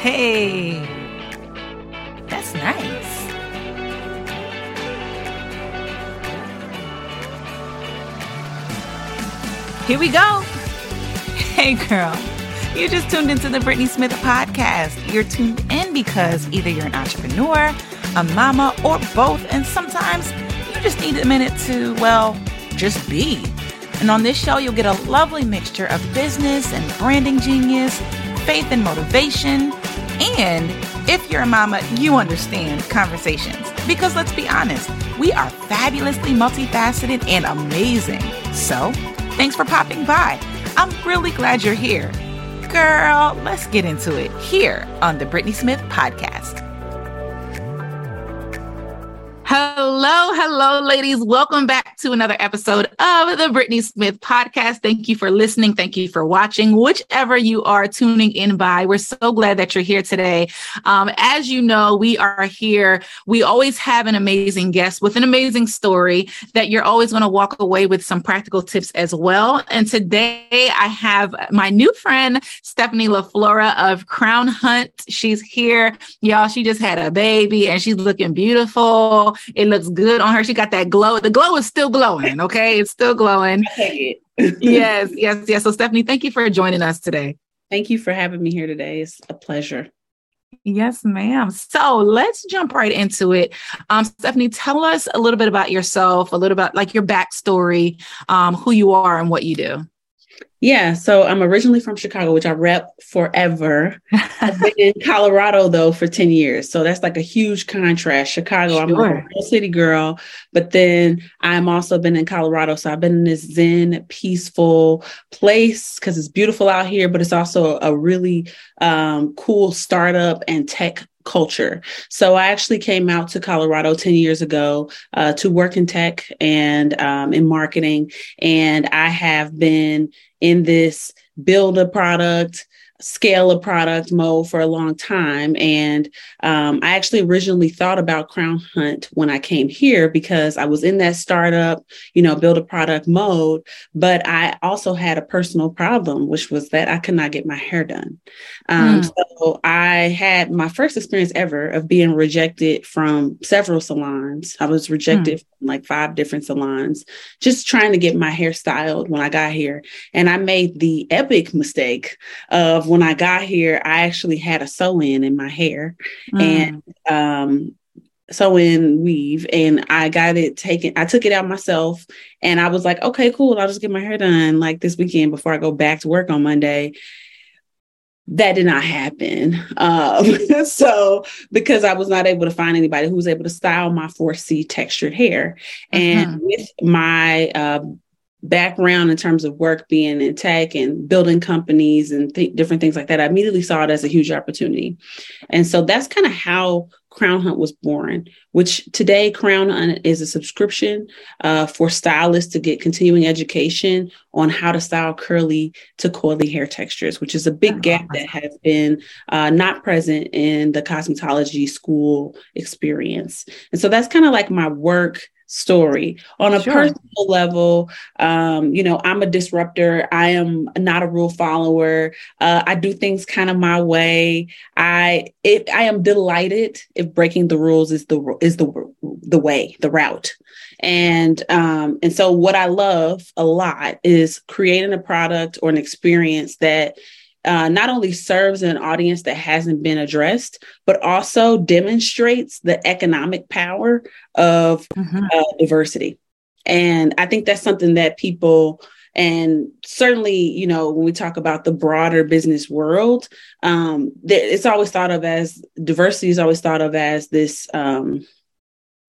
Hey, that's nice. Here we go. Hey, girl. You just tuned into the Brittnee Smith podcast. You're tuned in because either you're an entrepreneur, a mama, or both, and sometimes you just need a minute to, well, just be. And on this show, you'll get a lovely mixture of business and branding genius, faith and motivation, and if you're a mama, you understand conversations. Because let's be honest, we are fabulously multifaceted and amazing. So, thanks for popping by. I'm really glad you're here. Girl, let's get into it here on the Brittnee Smith Podcast. Hello, hello, ladies. Welcome back to another episode of the Brittnee Smith podcast. Thank you for listening. Thank you for watching, whichever you are tuning in by. We're so glad that you're here today. Um, as you know, we are here. We always have an amazing guest with an amazing story that you're always going to walk away with some practical tips as well. And today I have my new friend, Stephanie LaFlora of Crownhunt. She's here. Y'all, she just had a baby and she's looking beautiful. It looks good on her. She got that glow. The glow is still glowing. Okay. It's still glowing. Yes, yes, yes. So, Stephanie, thank you for joining us today. Thank you for having me here today. It's a pleasure. Yes, ma'am. So let's jump right into it. Um, Stephanie, tell us a little bit about yourself, a little about like your backstory, um, who you are, and what you do. Yeah, so I'm originally from Chicago, which I rep forever. I've been in Colorado though for 10 years. So that's like a huge contrast. Chicago, sure. I'm a real city girl, but then I'm also been in Colorado. So I've been in this zen, peaceful place because it's beautiful out here, but it's also a really um, cool startup and tech culture. So I actually came out to Colorado 10 years ago uh, to work in tech and um, in marketing. And I have been in this build a product, scale a product mode for a long time. And um, I actually originally thought about Crown Hunt when I came here because I was in that startup, you know, build a product mode. But I also had a personal problem, which was that I could not get my hair done. Um, mm. So I had my first experience ever of being rejected from several salons. I was rejected mm. from like five different salons, just trying to get my hair styled when I got here. And I made the epic mistake of when I got here, I actually had a sew in in my hair mm. and um, sew in weave, and I got it taken. I took it out myself, and I was like, okay, cool. I'll just get my hair done like this weekend before I go back to work on Monday that did not happen. Um, so because I was not able to find anybody who was able to style my 4C textured hair, and mm-hmm. with my uh, background in terms of work being in tech and building companies and th- different things like that, I immediately saw it as a huge opportunity. And so that's kind of how Crownhunt was born, which today Crownhunt is a subscription uh, for stylists to get continuing education on how to style curly to coily hair textures, which is a big gap that has been uh, not present in the cosmetology school experience. And so that's kind of like my work story. On a sure. personal level, um, you know, I'm a disruptor. I am not a rule follower. Uh, I do things kind of my way. I it, I am delighted if breaking the rules is the is the the way, the route. And um, and so what I love a lot is creating a product or an experience that uh, not only serves an audience that hasn't been addressed, but also demonstrates the economic power of mm-hmm. uh, diversity. And I think that's something that people, and certainly, you know, when we talk about the broader business world, um, it's always thought of as diversity is always thought of as this. Um,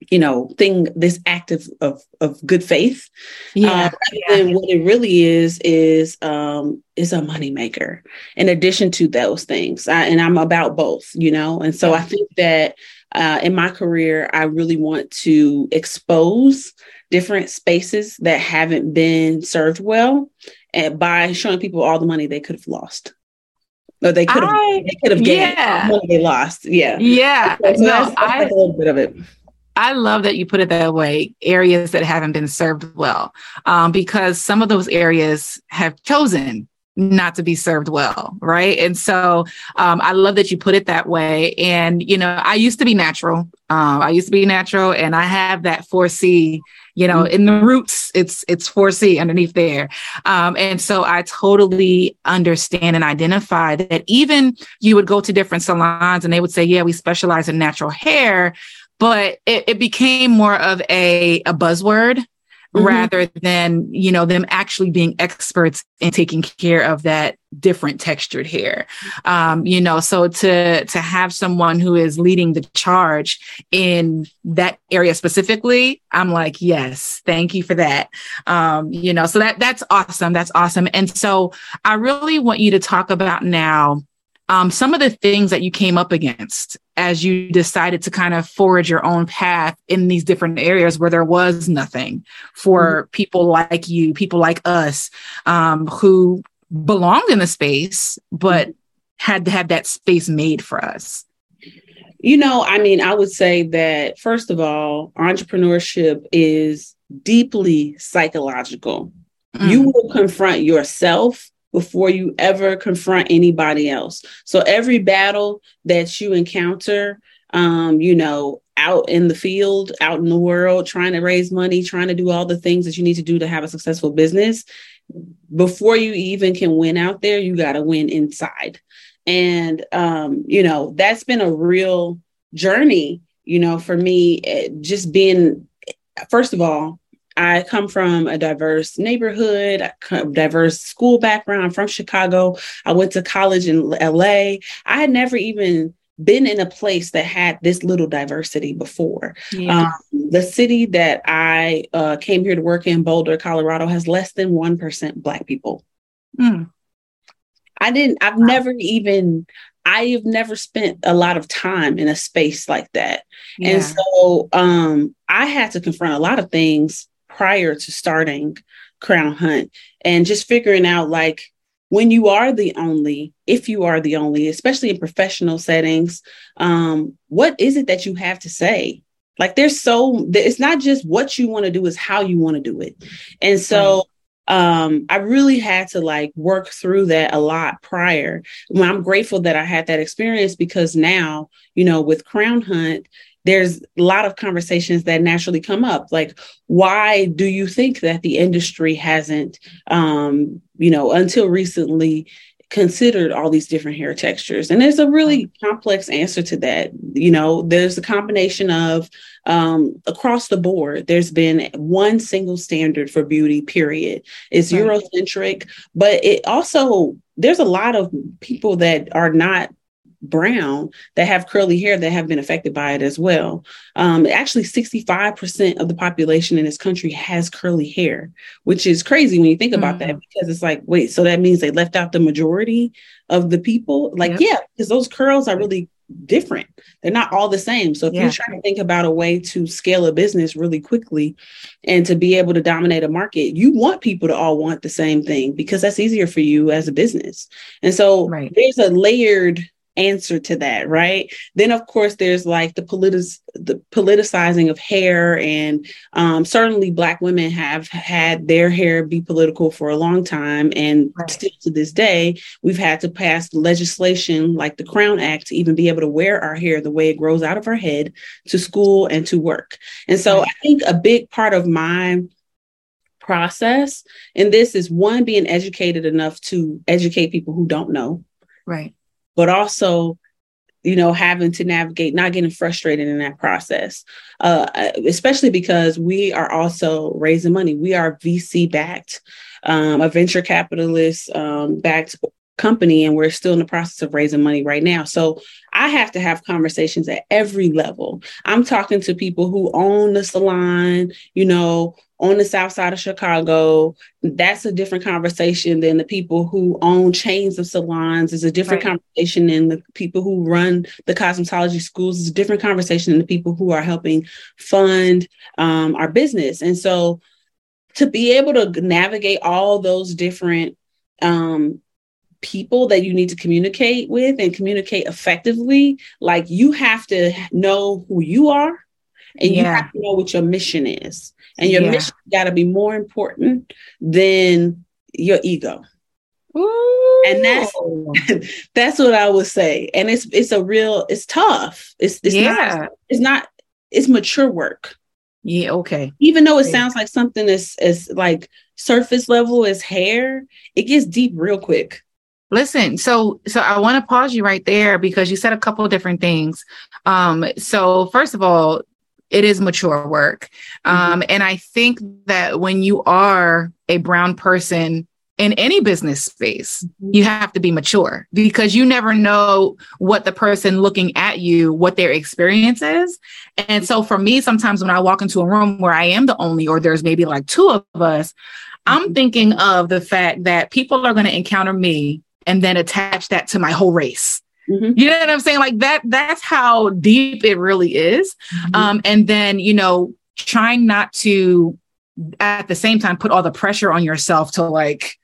you know thing this act of of, of good faith. Yeah, uh, yeah. what it really is is um is a moneymaker in addition to those things. I, and i'm about both you know? And so i think that uh, in my career i really want to expose different spaces that haven't been served well and by showing people all the money they could have lost. Or they could have they could have gained yeah. money they lost. Yeah. Yeah. So no, that's I, a little bit of it I love that you put it that way areas that haven't been served well, um, because some of those areas have chosen not to be served well. Right. And so um, I love that you put it that way. And, you know, I used to be natural. Um, I used to be natural and I have that 4C, you know, mm-hmm. in the roots, it's, it's 4C underneath there. Um, and so I totally understand and identify that even you would go to different salons and they would say, yeah, we specialize in natural hair, but it, it became more of a, a buzzword mm-hmm. rather than, you know, them actually being experts in taking care of that different textured hair. Um, you know, so to to have someone who is leading the charge in that area specifically, I'm like, yes, thank you for that. Um, you know, so that that's awesome. That's awesome. And so I really want you to talk about now um, some of the things that you came up against as you decided to kind of forge your own path in these different areas where there was nothing for mm-hmm. people like you, people like us, um, who belonged in the space, but mm-hmm. had to have that space made for us? You know, I mean, I would say that first of all, entrepreneurship is deeply psychological. Mm. You will confront yourself before you ever confront anybody else. So every battle that you encounter, um, you know, out in the field, out in the world, trying to raise money, trying to do all the things that you need to do to have a successful business, before you even can win out there, you got to win inside. And, um, you know, that's been a real journey, you know, for me, eh, just being, first of all, I come from a diverse neighborhood, diverse school background from Chicago. I went to college in LA. I had never even been in a place that had this little diversity before. Yeah. Um, the city that I uh, came here to work in, Boulder, Colorado, has less than 1% Black people. Mm. I didn't, I've wow. never even, I have never spent a lot of time in a space like that. Yeah. And so um, I had to confront a lot of things prior to starting Crownhunt and just figuring out like when you are the only, if you are the only, especially in professional settings, um, what is it that you have to say? Like there's so it's not just what you want to do, is how you want to do it. And so um, I really had to like work through that a lot prior. Well, I'm grateful that I had that experience because now, you know, with Crownhunt, there's a lot of conversations that naturally come up. Like why do you think that the industry hasn't um, you know until recently considered all these different hair textures? And there's a really complex answer to that. You know there's a combination of um, across the board there's been one single standard for beauty period. It's right. eurocentric but it also there's a lot of people that are not brown that have curly hair that have been affected by it as well. Um, actually, 65% of the population in this country has curly hair, which is crazy when you think about mm. that because it's like, wait, so that means they left out the majority of the people? Like, yep. yeah, because those curls are really different. They're not all the same. So if yeah. you're trying to think about a way to scale a business really quickly and to be able to dominate a market, you want people to all want the same thing because that's easier for you as a business. And so right. there's a layered answer to that, right? Then, of course, there's like the politic the politicizing of hair, and um, certainly Black women have had their hair be political for a long time, and right. still to this day, we've had to pass legislation like the Crown Act to even be able to wear our hair the way it grows out of our head to school and to work. And so. I think a big part of my process and this is one being educated enough to educate people who don't know right but also you know having to navigate not getting frustrated in that process. Uh, especially because we are also raising money. We are vc backed um, a venture capitalist um, backed company and we're still in the process of raising money right now so i have to have conversations at every level i'm talking to people who own the salon you know on the south side of Chicago, that's a different conversation than the people who own chains of salons. Is a different right. conversation than the people who run the cosmetology schools. Is a different conversation than the people who are helping fund um, our business. And so, to be able to navigate all those different um, people that you need to communicate with and communicate effectively, like you have to know who you are and yeah. you have to know what your mission is. And your yeah. mission got to be more important than your ego. Ooh. And that's that's what I would say. And it's it's a real it's tough. It's it's yeah. not it's not it's mature work. Yeah, okay. Even though it sounds like something as as like surface level as hair, it gets deep real quick. Listen, so so I want to pause you right there because you said a couple of different things. Um, so first of all, it is mature work. Mm-hmm. Um, and I think that when you are a brown person in any business space, mm-hmm. you have to be mature because you never know what the person looking at you, what their experience is. And so for me, sometimes when I walk into a room where I am the only, or there's maybe like two of us, I'm mm-hmm. thinking of the fact that people are going to encounter me and then attach that to my whole race. Mm-hmm. You know what I'm saying? Like that, that's how deep it really is. Mm-hmm. Um, and then, you know, trying not to at the same time put all the pressure on yourself to like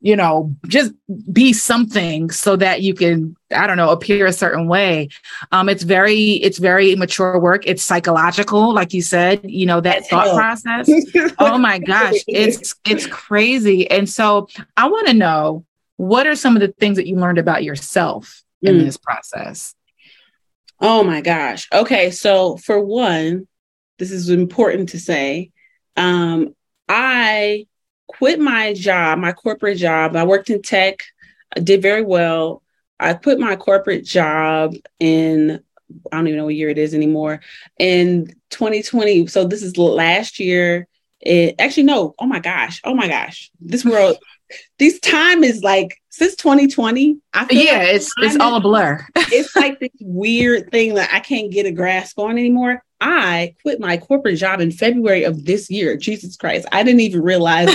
you know, just be something so that you can, I don't know, appear a certain way. Um, it's very, it's very mature work. It's psychological, like you said, you know, that thought process. oh my gosh, it's it's crazy. And so I want to know what are some of the things that you learned about yourself in mm. this process? Oh my gosh. Okay. So for one, this is important to say. Um, I quit my job, my corporate job. I worked in tech, I did very well. I quit my corporate job in I don't even know what year it is anymore. In 2020, so this is last year. It actually no, oh my gosh, oh my gosh, this world, this time is like since 2020. I feel yeah, like it's it's all a blur. it's like this weird thing that I can't get a grasp on anymore. I quit my corporate job in February of this year. Jesus Christ. I didn't even realize.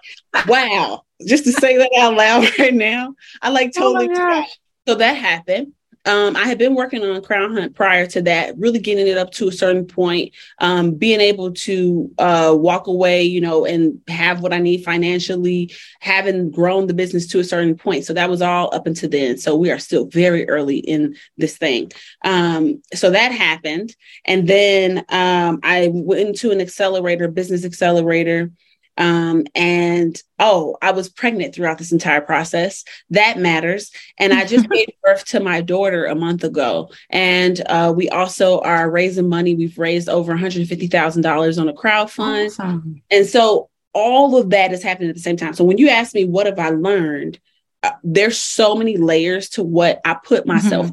wow. Just to say that out loud right now. I like oh totally. Oh so that happened. Um, I had been working on Crownhunt prior to that, really getting it up to a certain point, um, being able to uh, walk away, you know, and have what I need financially, having grown the business to a certain point. So that was all up until then. So we are still very early in this thing. Um, so that happened. And then um, I went into an accelerator, business accelerator. Um, and oh, I was pregnant throughout this entire process. That matters. And I just gave birth to my daughter a month ago. And uh, we also are raising money. We've raised over $150,000 on a crowd fund. Awesome. And so all of that is happening at the same time. So when you ask me, what have I learned? Uh, there's so many layers to what I put myself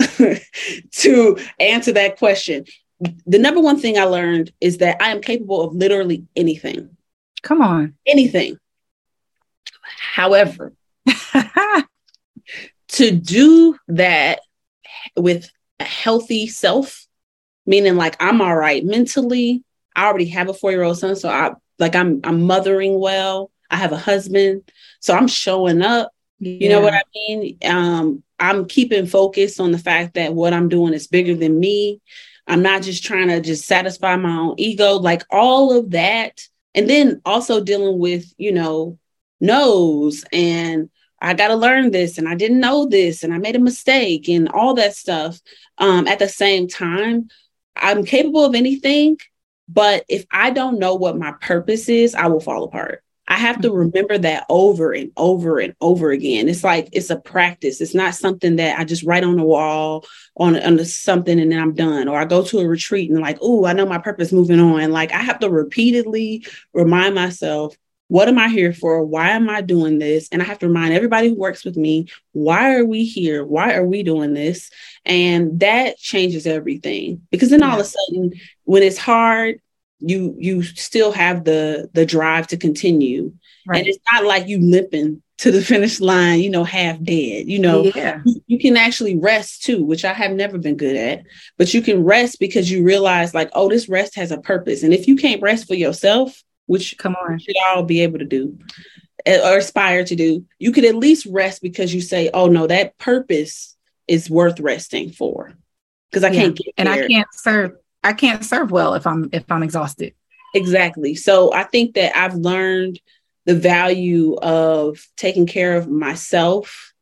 mm-hmm. to answer that question. The number one thing I learned is that I am capable of literally anything. Come on. Anything. However, to do that with a healthy self, meaning like I'm all right mentally. I already have a four year old son, so I like I'm I'm mothering well. I have a husband, so I'm showing up. Yeah. You know what I mean? Um, I'm keeping focus on the fact that what I'm doing is bigger than me. I'm not just trying to just satisfy my own ego. Like all of that and then also dealing with you know no's and i got to learn this and i didn't know this and i made a mistake and all that stuff um, at the same time i'm capable of anything but if i don't know what my purpose is i will fall apart I have to mm-hmm. remember that over and over and over again. It's like it's a practice. It's not something that I just write on the wall on, on something and then I'm done. Or I go to a retreat and like, oh, I know my purpose moving on. Like I have to repeatedly remind myself, what am I here for? Why am I doing this? And I have to remind everybody who works with me, why are we here? Why are we doing this? And that changes everything because then all of a sudden, when it's hard, you you still have the the drive to continue. Right. and it's not like you limping to the finish line you know half dead you know. Yeah. you, you can actually rest too which i have never been good at. But you can rest because you realize like oh this rest has a purpose. And if you can't rest for yourself which come on. should all be able to do eh, or aspire to do you could at least rest because you say oh no that purpose is worth resting for. Because i can't get and i can't serve I can't serve well if I'm if I'm exhausted. Exactly. So I think that I've learned the value of taking care of myself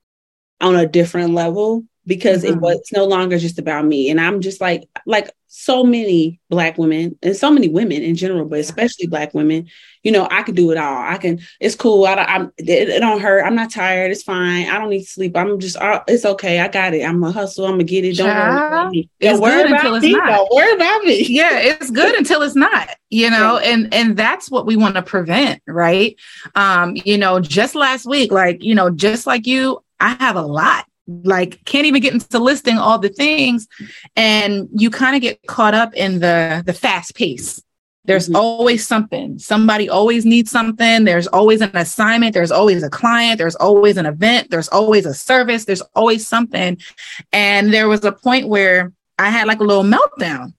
on a different level because mm-hmm. it was no longer just about me. And I'm just like, like so many black women and so many women in general, but especially black women, you know, I can do it all. I can, it's cool. I, I'm, it, it don't hurt. I'm not tired. It's fine. I don't need to sleep. I'm just, uh, it's okay. I got it. I'm a hustle. I'm gonna get it. Don't Child, worry about me. Don't worry about me. Don't worry about me. Yeah. It's good until it's not, you know, right. and, and that's what we want to prevent. Right. Um, you know, just last week, like, you know, just like you, I have a lot like can't even get into listing all the things. And you kind of get caught up in the the fast pace. There's mm-hmm. always something. Somebody always needs something. There's always an assignment. There's always a client. There's always an event. There's always a service. There's always something. And there was a point where i had like a little meltdown.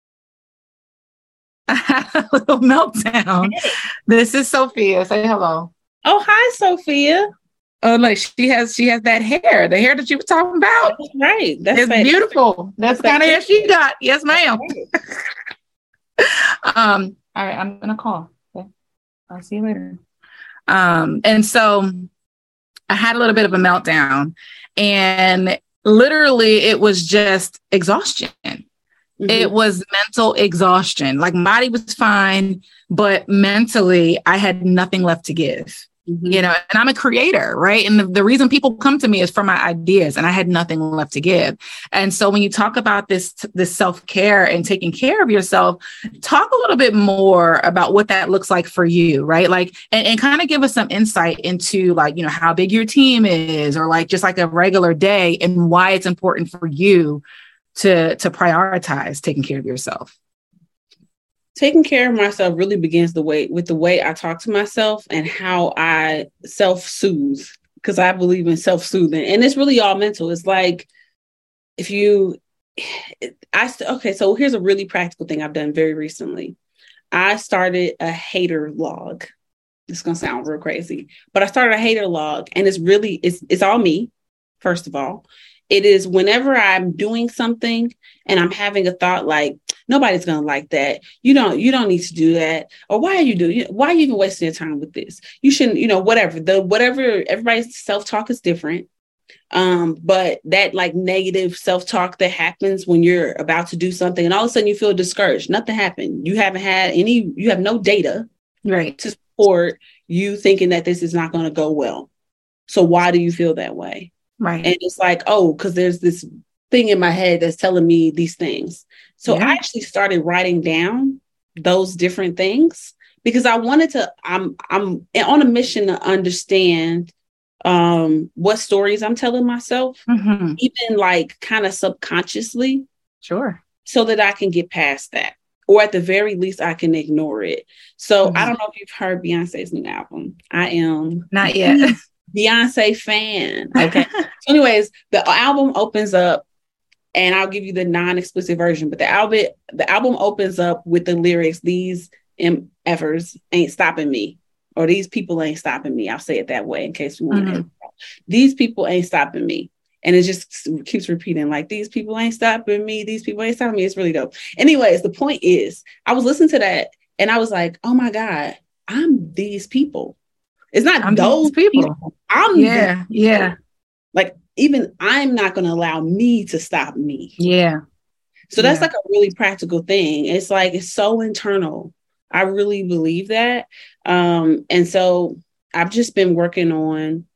I had a little meltdown. This is Sophia. Say hello. Oh, hi, Sophia. Oh, like she has she has that hair, the hair that you were talking about. That's right. That's it's beautiful. That's, That's kind of hair she got. Yes, ma'am. um, all right, I'm gonna call. Okay. I'll see you later. Um, and so I had a little bit of a meltdown, and literally it was just exhaustion. Mm-hmm. It was mental exhaustion. Like body was fine, but mentally I had nothing left to give. Mm-hmm. You know, and I'm a creator, right? And the, the reason people come to me is for my ideas, and I had nothing left to give. And so when you talk about this, this self care and taking care of yourself, talk a little bit more about what that looks like for you, right? Like, and, and kind of give us some insight into like, you know, how big your team is, or like just like a regular day, and why it's important for you to to prioritize taking care of yourself taking care of myself really begins the way with the way I talk to myself and how I self-soothe because I believe in self-soothing and it's really all mental. It's like if you I okay, so here's a really practical thing I've done very recently. I started a hater log. Is gonna sound real crazy, but I started a hater log and it's really it's it's all me, first of all. It is whenever I'm doing something and I'm having a thought like, nobody's gonna like that. You don't you don't need to do that. Or why are you doing why are you even wasting your time with this? You shouldn't, you know, whatever. The whatever everybody's self-talk is different. Um, but that like negative self-talk that happens when you're about to do something and all of a sudden you feel discouraged. Nothing happened. You haven't had any, you have no data right to support you thinking that this is not going to go well. So why do you feel that way? Right. And it's like, oh, because there's this thing in my head that's telling me these things. So yeah. I actually started writing down those different things because I wanted to, I'm I'm on a mission to understand um what stories I'm telling myself, mm-hmm. even like kind of subconsciously. Sure. So that I can get past that. Or at the very least, I can ignore it. So mm-hmm. I don't know if you've heard Beyonce's new album. I am not yet. Beyonce fan. Okay. so anyways, the album opens up and I'll give you the non-explicit version, but the album the album opens up with the lyrics, these MFers ain't stopping me. Or these people ain't stopping me. I'll say it that way in case we want mm-hmm. to. These people ain't stopping me. And it just keeps repeating, like, these people ain't stopping me. These people ain't stopping me. It's really dope. Anyways, the point is, I was listening to that and I was like, oh my God, I'm these people. It's not I'm those people. people. I'm yeah, yeah. Like even I'm not going to allow me to stop me. Yeah. So that's yeah. like a really practical thing. It's like it's so internal. I really believe that. Um, and so I've just been working on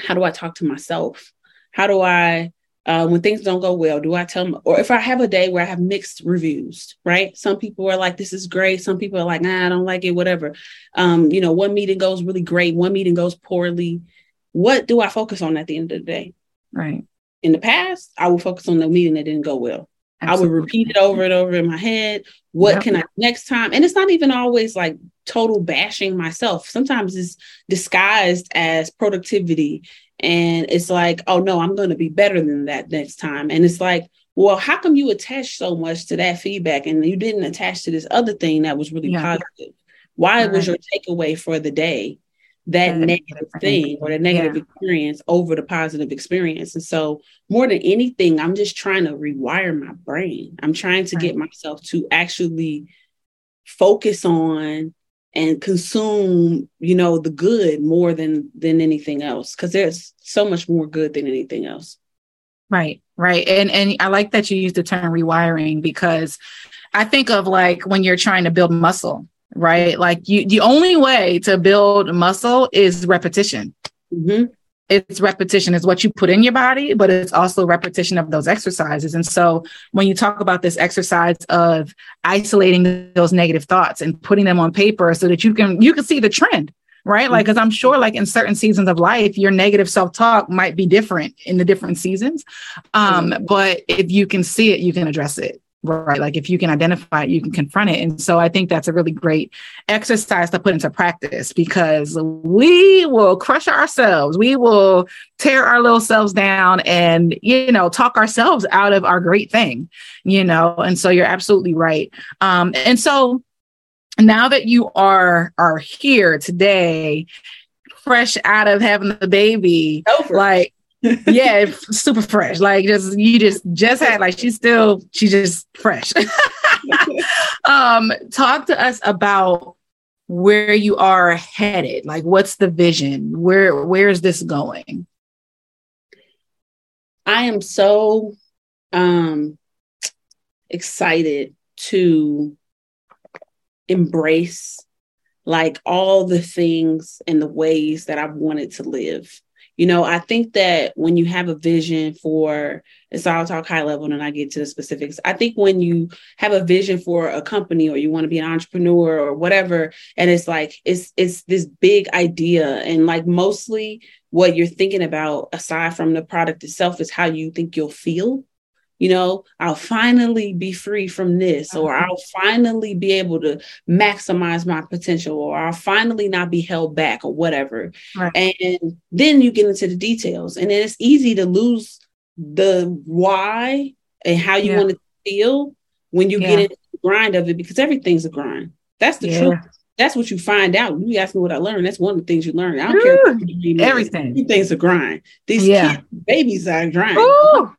how do I talk to myself? How do I uh, when things don't go well, do I tell them, or if I have a day where I have mixed reviews, right? Some people are like, this is great. Some people are like, nah, I don't like it, whatever. Um, you know, one meeting goes really great, one meeting goes poorly. What do I focus on at the end of the day? Right. In the past, I would focus on the meeting that didn't go well. Absolutely. I would repeat it over and over in my head. What yep. can I next time? And it's not even always like total bashing myself. Sometimes it's disguised as productivity and it's like, oh no, I'm going to be better than that next time. And it's like, well, how come you attach so much to that feedback and you didn't attach to this other thing that was really yeah. positive? Why right. was your takeaway for the day that negative thing or the negative yeah. experience over the positive experience? And so, more than anything, I'm just trying to rewire my brain. I'm trying to right. get myself to actually focus on and consume you know the good more than than anything else because there's so much more good than anything else Right, right. And and I like that you use the term rewiring because I think of like when you're trying to build muscle, right? Like you the only way to build muscle is repetition. Mm-hmm. It's repetition is what you put in your body, but it's also repetition of those exercises. And so when you talk about this exercise of isolating those negative thoughts and putting them on paper so that you can you can see the trend right? Like, because I'm sure, like in certain seasons of life, your negative self talk might be different in the different seasons. Um, but if you can see it, you can address it. Right. Like if you can identify it, you can confront it. And so I think that's a really great exercise to put into practice because we will crush ourselves. We will tear our little selves down and, you know, talk ourselves out of our great thing, you know? And so you're absolutely right. Um, and so now that you are are here today, fresh out of having the baby, Over. like yeah, super fresh. Like just you just just had like she's still she's just fresh. um, talk to us about where you are headed. Like what's the vision? Where where is this going? I am so um excited to embrace like all the things and the ways that I've wanted to live. You know, I think that when you have a vision for, so I'll talk high level and I get to the specifics. I think when you have a vision for a company or you want to be an entrepreneur or whatever, and it's like it's it's this big idea, and like mostly what you're thinking about aside from the product itself is how you think you'll feel you know, I'll finally be free from this, or uh-huh. I'll finally be able to maximize my potential, or I'll finally not be held back, or whatever. Right. And then you get into the details, and then it's easy to lose the why and how you yeah. want to feel when you yeah. get into the grind of it because everything's a grind. That's the yeah. truth. That's what you find out. You ask me what I learned. That's one of the things you learn. I don't Ooh, care everything. Everything's a grind. These yeah. kids, babies are grind. Ooh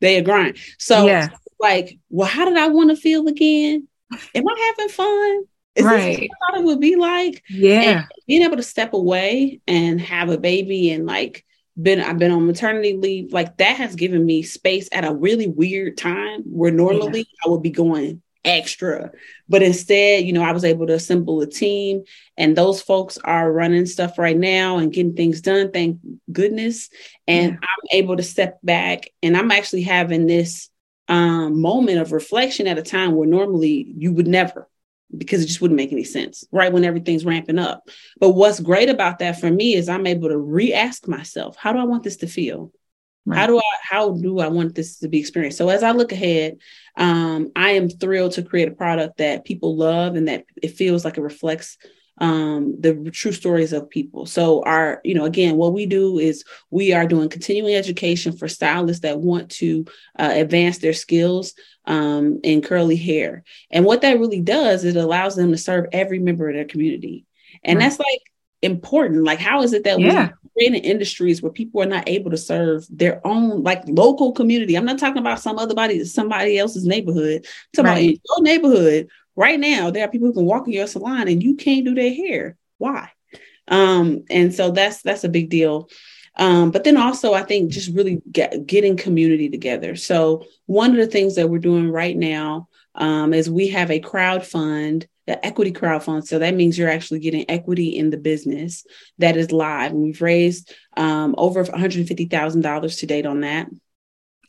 they grind. So yeah. like, well, how did I want to feel again? Am I having fun? Is right. this what I thought it would be like? Yeah. And being able to step away and have a baby and like been I've been on maternity leave, like that has given me space at a really weird time where normally yeah. I would be going extra. But instead, you know, I was able to assemble a team and those folks are running stuff right now and getting things done, thank goodness. And yeah. I'm able to step back and I'm actually having this um, moment of reflection at a time where normally you would never because it just wouldn't make any sense right when everything's ramping up. But what's great about that for me is I'm able to re-ask myself, how do I want this to feel? Right. How do I how do I want this to be experienced? So as I look ahead, um, I am thrilled to create a product that people love and that it feels like it reflects um, the true stories of people. So our, you know, again, what we do is we are doing continuing education for stylists that want to uh, advance their skills um, in curly hair. And what that really does, is it allows them to serve every member of their community. And right. that's like important. Like, how is it that yeah. Creating industries where people are not able to serve their own like local community. I'm not talking about some other body, somebody else's neighborhood. I'm talking right. about in your neighborhood right now. There are people who can walk in your salon and you can't do their hair. Why? Um, and so that's that's a big deal. Um, but then also, I think just really get, getting community together. So one of the things that we're doing right now um, is we have a crowd fund the equity crowdfund. So that means you're actually getting equity in the business that is live. And we've raised um, over $150,000 to date on that.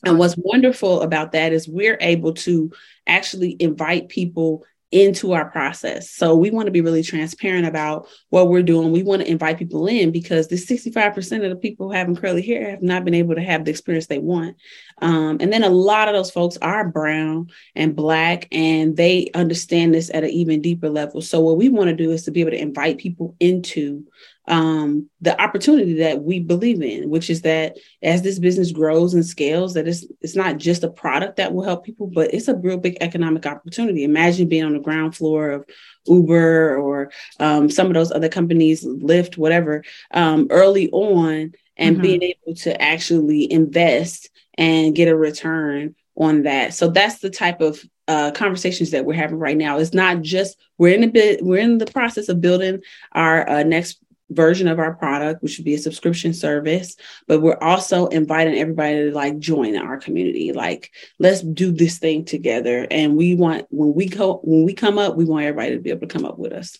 And what's wonderful about that is we're able to actually invite people into our process. So we want to be really transparent about what we're doing. We want to invite people in because the 65% of the people having curly hair have not been able to have the experience they want. Um, and then a lot of those folks are brown and black and they understand this at an even deeper level. So what we want to do is to be able to invite people into um, the opportunity that we believe in, which is that as this business grows and scales, that it's it's not just a product that will help people, but it's a real big economic opportunity. Imagine being on the ground floor of Uber or um, some of those other companies, Lyft, whatever, um, early on, and mm-hmm. being able to actually invest and get a return on that. So that's the type of uh, conversations that we're having right now. It's not just we're in a bit we're in the process of building our uh, next version of our product, which would be a subscription service. But we're also inviting everybody to like join our community. Like, let's do this thing together. And we want when we go when we come up, we want everybody to be able to come up with us.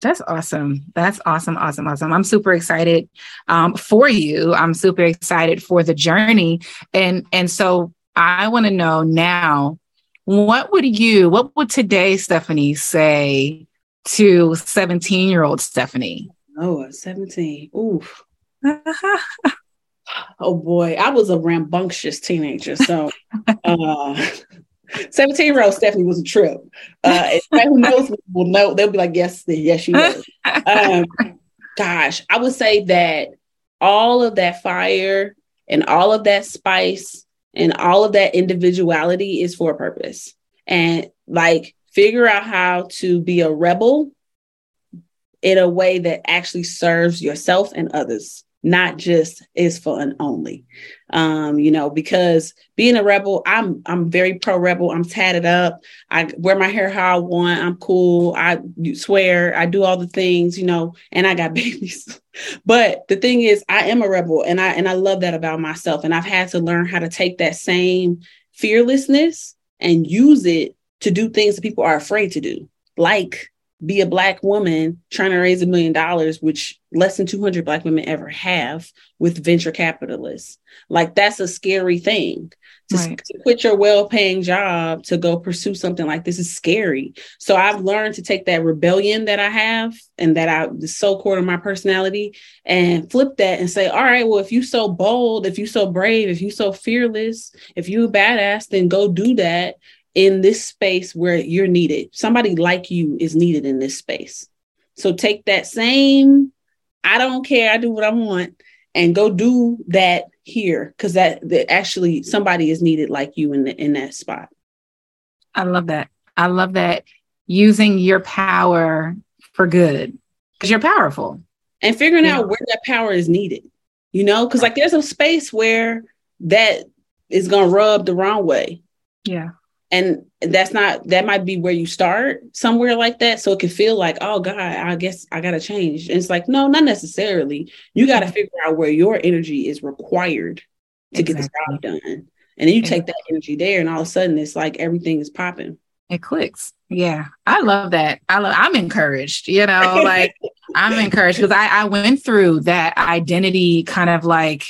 That's awesome. That's awesome. Awesome. Awesome. I'm super excited um, for you. I'm super excited for the journey. And and so I want to know now, what would you, what would today Stephanie say to 17 year old Stephanie? Oh, 17. Oof. oh boy, I was a rambunctious teenager. So uh 17 year old Stephanie was a trip. Uh, who knows will know, they'll be like, yes, yes, she was. Um, gosh, I would say that all of that fire and all of that spice and all of that individuality is for a purpose. And like, figure out how to be a rebel in a way that actually serves yourself and others not just is fun only. Um, you know, because being a rebel, I'm I'm very pro rebel. I'm tatted up. I wear my hair how I want. I'm cool. I swear I do all the things, you know, and I got babies. but the thing is, I am a rebel and I and I love that about myself. And I've had to learn how to take that same fearlessness and use it to do things that people are afraid to do, like be a black woman trying to raise a million dollars, which less than 200 black women ever have with venture capitalists. Like that's a scary thing to, right. to quit your well-paying job to go pursue something like this is scary. So I've learned to take that rebellion that I have and that I is so core to my personality and flip that and say, all right, well, if you're so bold, if you're so brave, if you're so fearless, if you a badass, then go do that in this space where you're needed. Somebody like you is needed in this space. So take that same, I don't care, I do what I want, and go do that here because that, that actually somebody is needed like you in the, in that spot. I love that. I love that using your power for good because you're powerful and figuring yeah. out where that power is needed. You know, because like there's a space where that is going to rub the wrong way. Yeah and that's not that might be where you start somewhere like that. So it can feel like oh god i guess i gotta change. And it's like no not necessarily. You gotta mm-hmm. figure out where your energy is required to exactly. get the job done. And then you take that energy there and all of a sudden it's like everything is popping. It clicks. Yeah. I love that. I love i'm encouraged you know like i'm encouraged because I, I went through that identity kind of like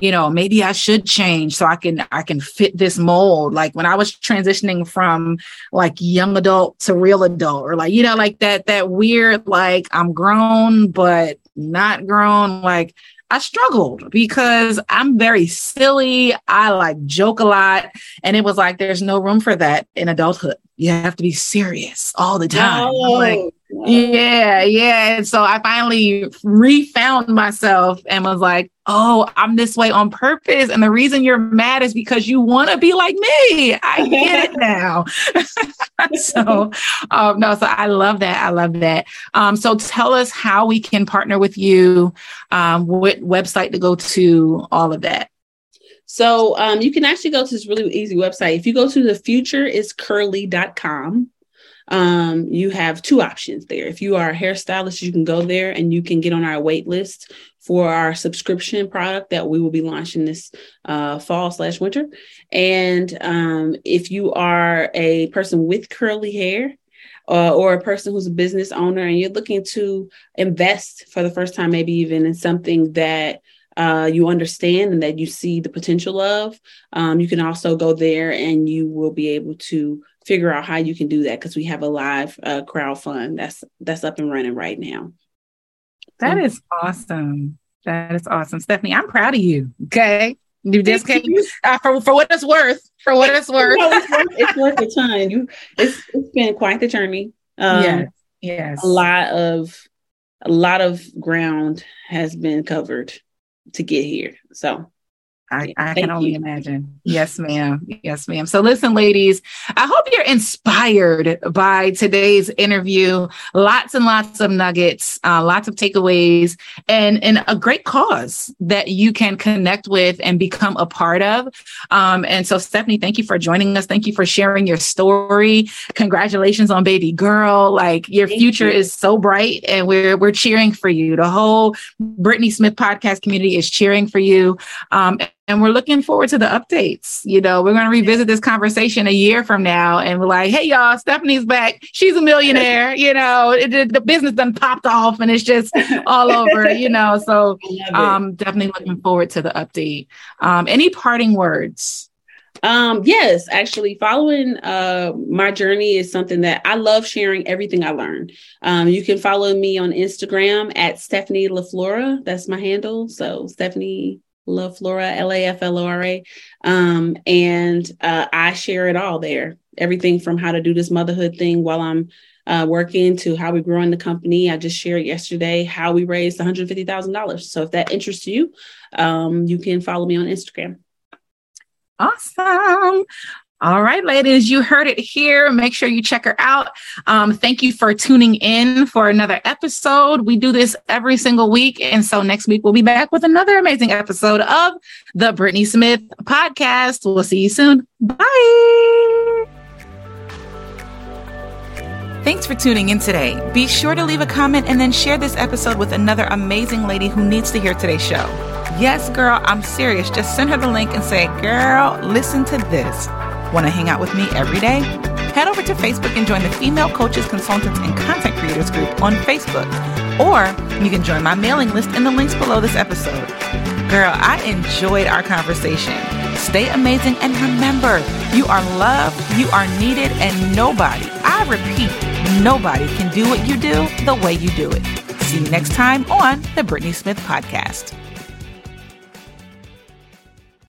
you know maybe i should change so i can i can fit this mold like when i was transitioning from like young adult to real adult or like you know like that that weird like i'm grown but not grown like I struggled because I'm very silly. I like joke a lot. And it was like, there's no room for that in adulthood. You have to be serious all the time. No. Like, yeah, yeah. And so I finally refound myself and was like, oh, I'm this way on purpose. And the reason you're mad is because you want to be like me. I get it now. so, um, no, so I love that. I love that. Um, so tell us how we can partner with you, um, what website to go to, all of that. So um, you can actually go to this really easy website. If you go to the future is curly.com, um, you have two options there. If you are a hairstylist, you can go there and you can get on our wait list for our subscription product that we will be launching this uh, fall slash winter. And um, if you are a person with curly hair, uh, or a person who's a business owner and you're looking to invest for the first time, maybe even in something that uh, you understand and that you see the potential of, um, you can also go there and you will be able to figure out how you can do that because we have a live uh, crowd fund that's that's up and running right now. That is awesome. That is awesome, Stephanie. I'm proud of you. Okay, you just came uh, for for what it's worth. For what it's worth. no, it's, worth it's worth a ton. You, it's it's been quite the journey. Um, yes, yes. A lot of a lot of ground has been covered to get here. So I, I can only you. imagine. Yes, ma'am. Yes, ma'am. So listen, ladies, I hope you're inspired by today's interview. Lots and lots of nuggets, uh, lots of takeaways, and, and a great cause that you can connect with and become a part of. Um, and so, Stephanie, thank you for joining us. Thank you for sharing your story. Congratulations on baby girl. Like your thank future you. is so bright and we're, we're cheering for you. The whole Brittnee Smith podcast community is cheering for you. Um, and we're looking forward to the updates. You know, we're going to revisit this conversation a year from now, and we're like, "Hey, y'all, Stephanie's back. She's a millionaire." You know, it, the business done popped off, and it's just all over. You know, so um, definitely looking forward to the update. Um, any parting words? Um, yes, actually, following uh, my journey is something that I love sharing everything I learned. Um, you can follow me on Instagram at Stephanie LaFlora. That's my handle. So Stephanie LaFlora, L A F L O R A. Um, and uh, I share it all there. Everything from how to do this motherhood thing while I'm uh, working to how we grow in the company. I just shared yesterday how we raised $150,000. So if that interests you, um, you can follow me on Instagram. Awesome. All right, ladies, you heard it here. Make sure you check her out. Um, thank you for tuning in for another episode. We do this every single week. And so next week, we'll be back with another amazing episode of the Brittnee Smith podcast. We'll see you soon. Bye. Thanks for tuning in today. Be sure to leave a comment and then share this episode with another amazing lady who needs to hear today's show. Yes, girl, I'm serious. Just send her the link and say, girl, listen to this. Want to hang out with me every day? Head over to Facebook and join the Female Coaches, Consultants, and Content Creators group on Facebook. Or you can join my mailing list in the links below this episode. Girl, I enjoyed our conversation. Stay amazing and remember, you are loved, you are needed, and nobody, I repeat, nobody can do what you do the way you do it. See you next time on the Brittnee Smith Podcast.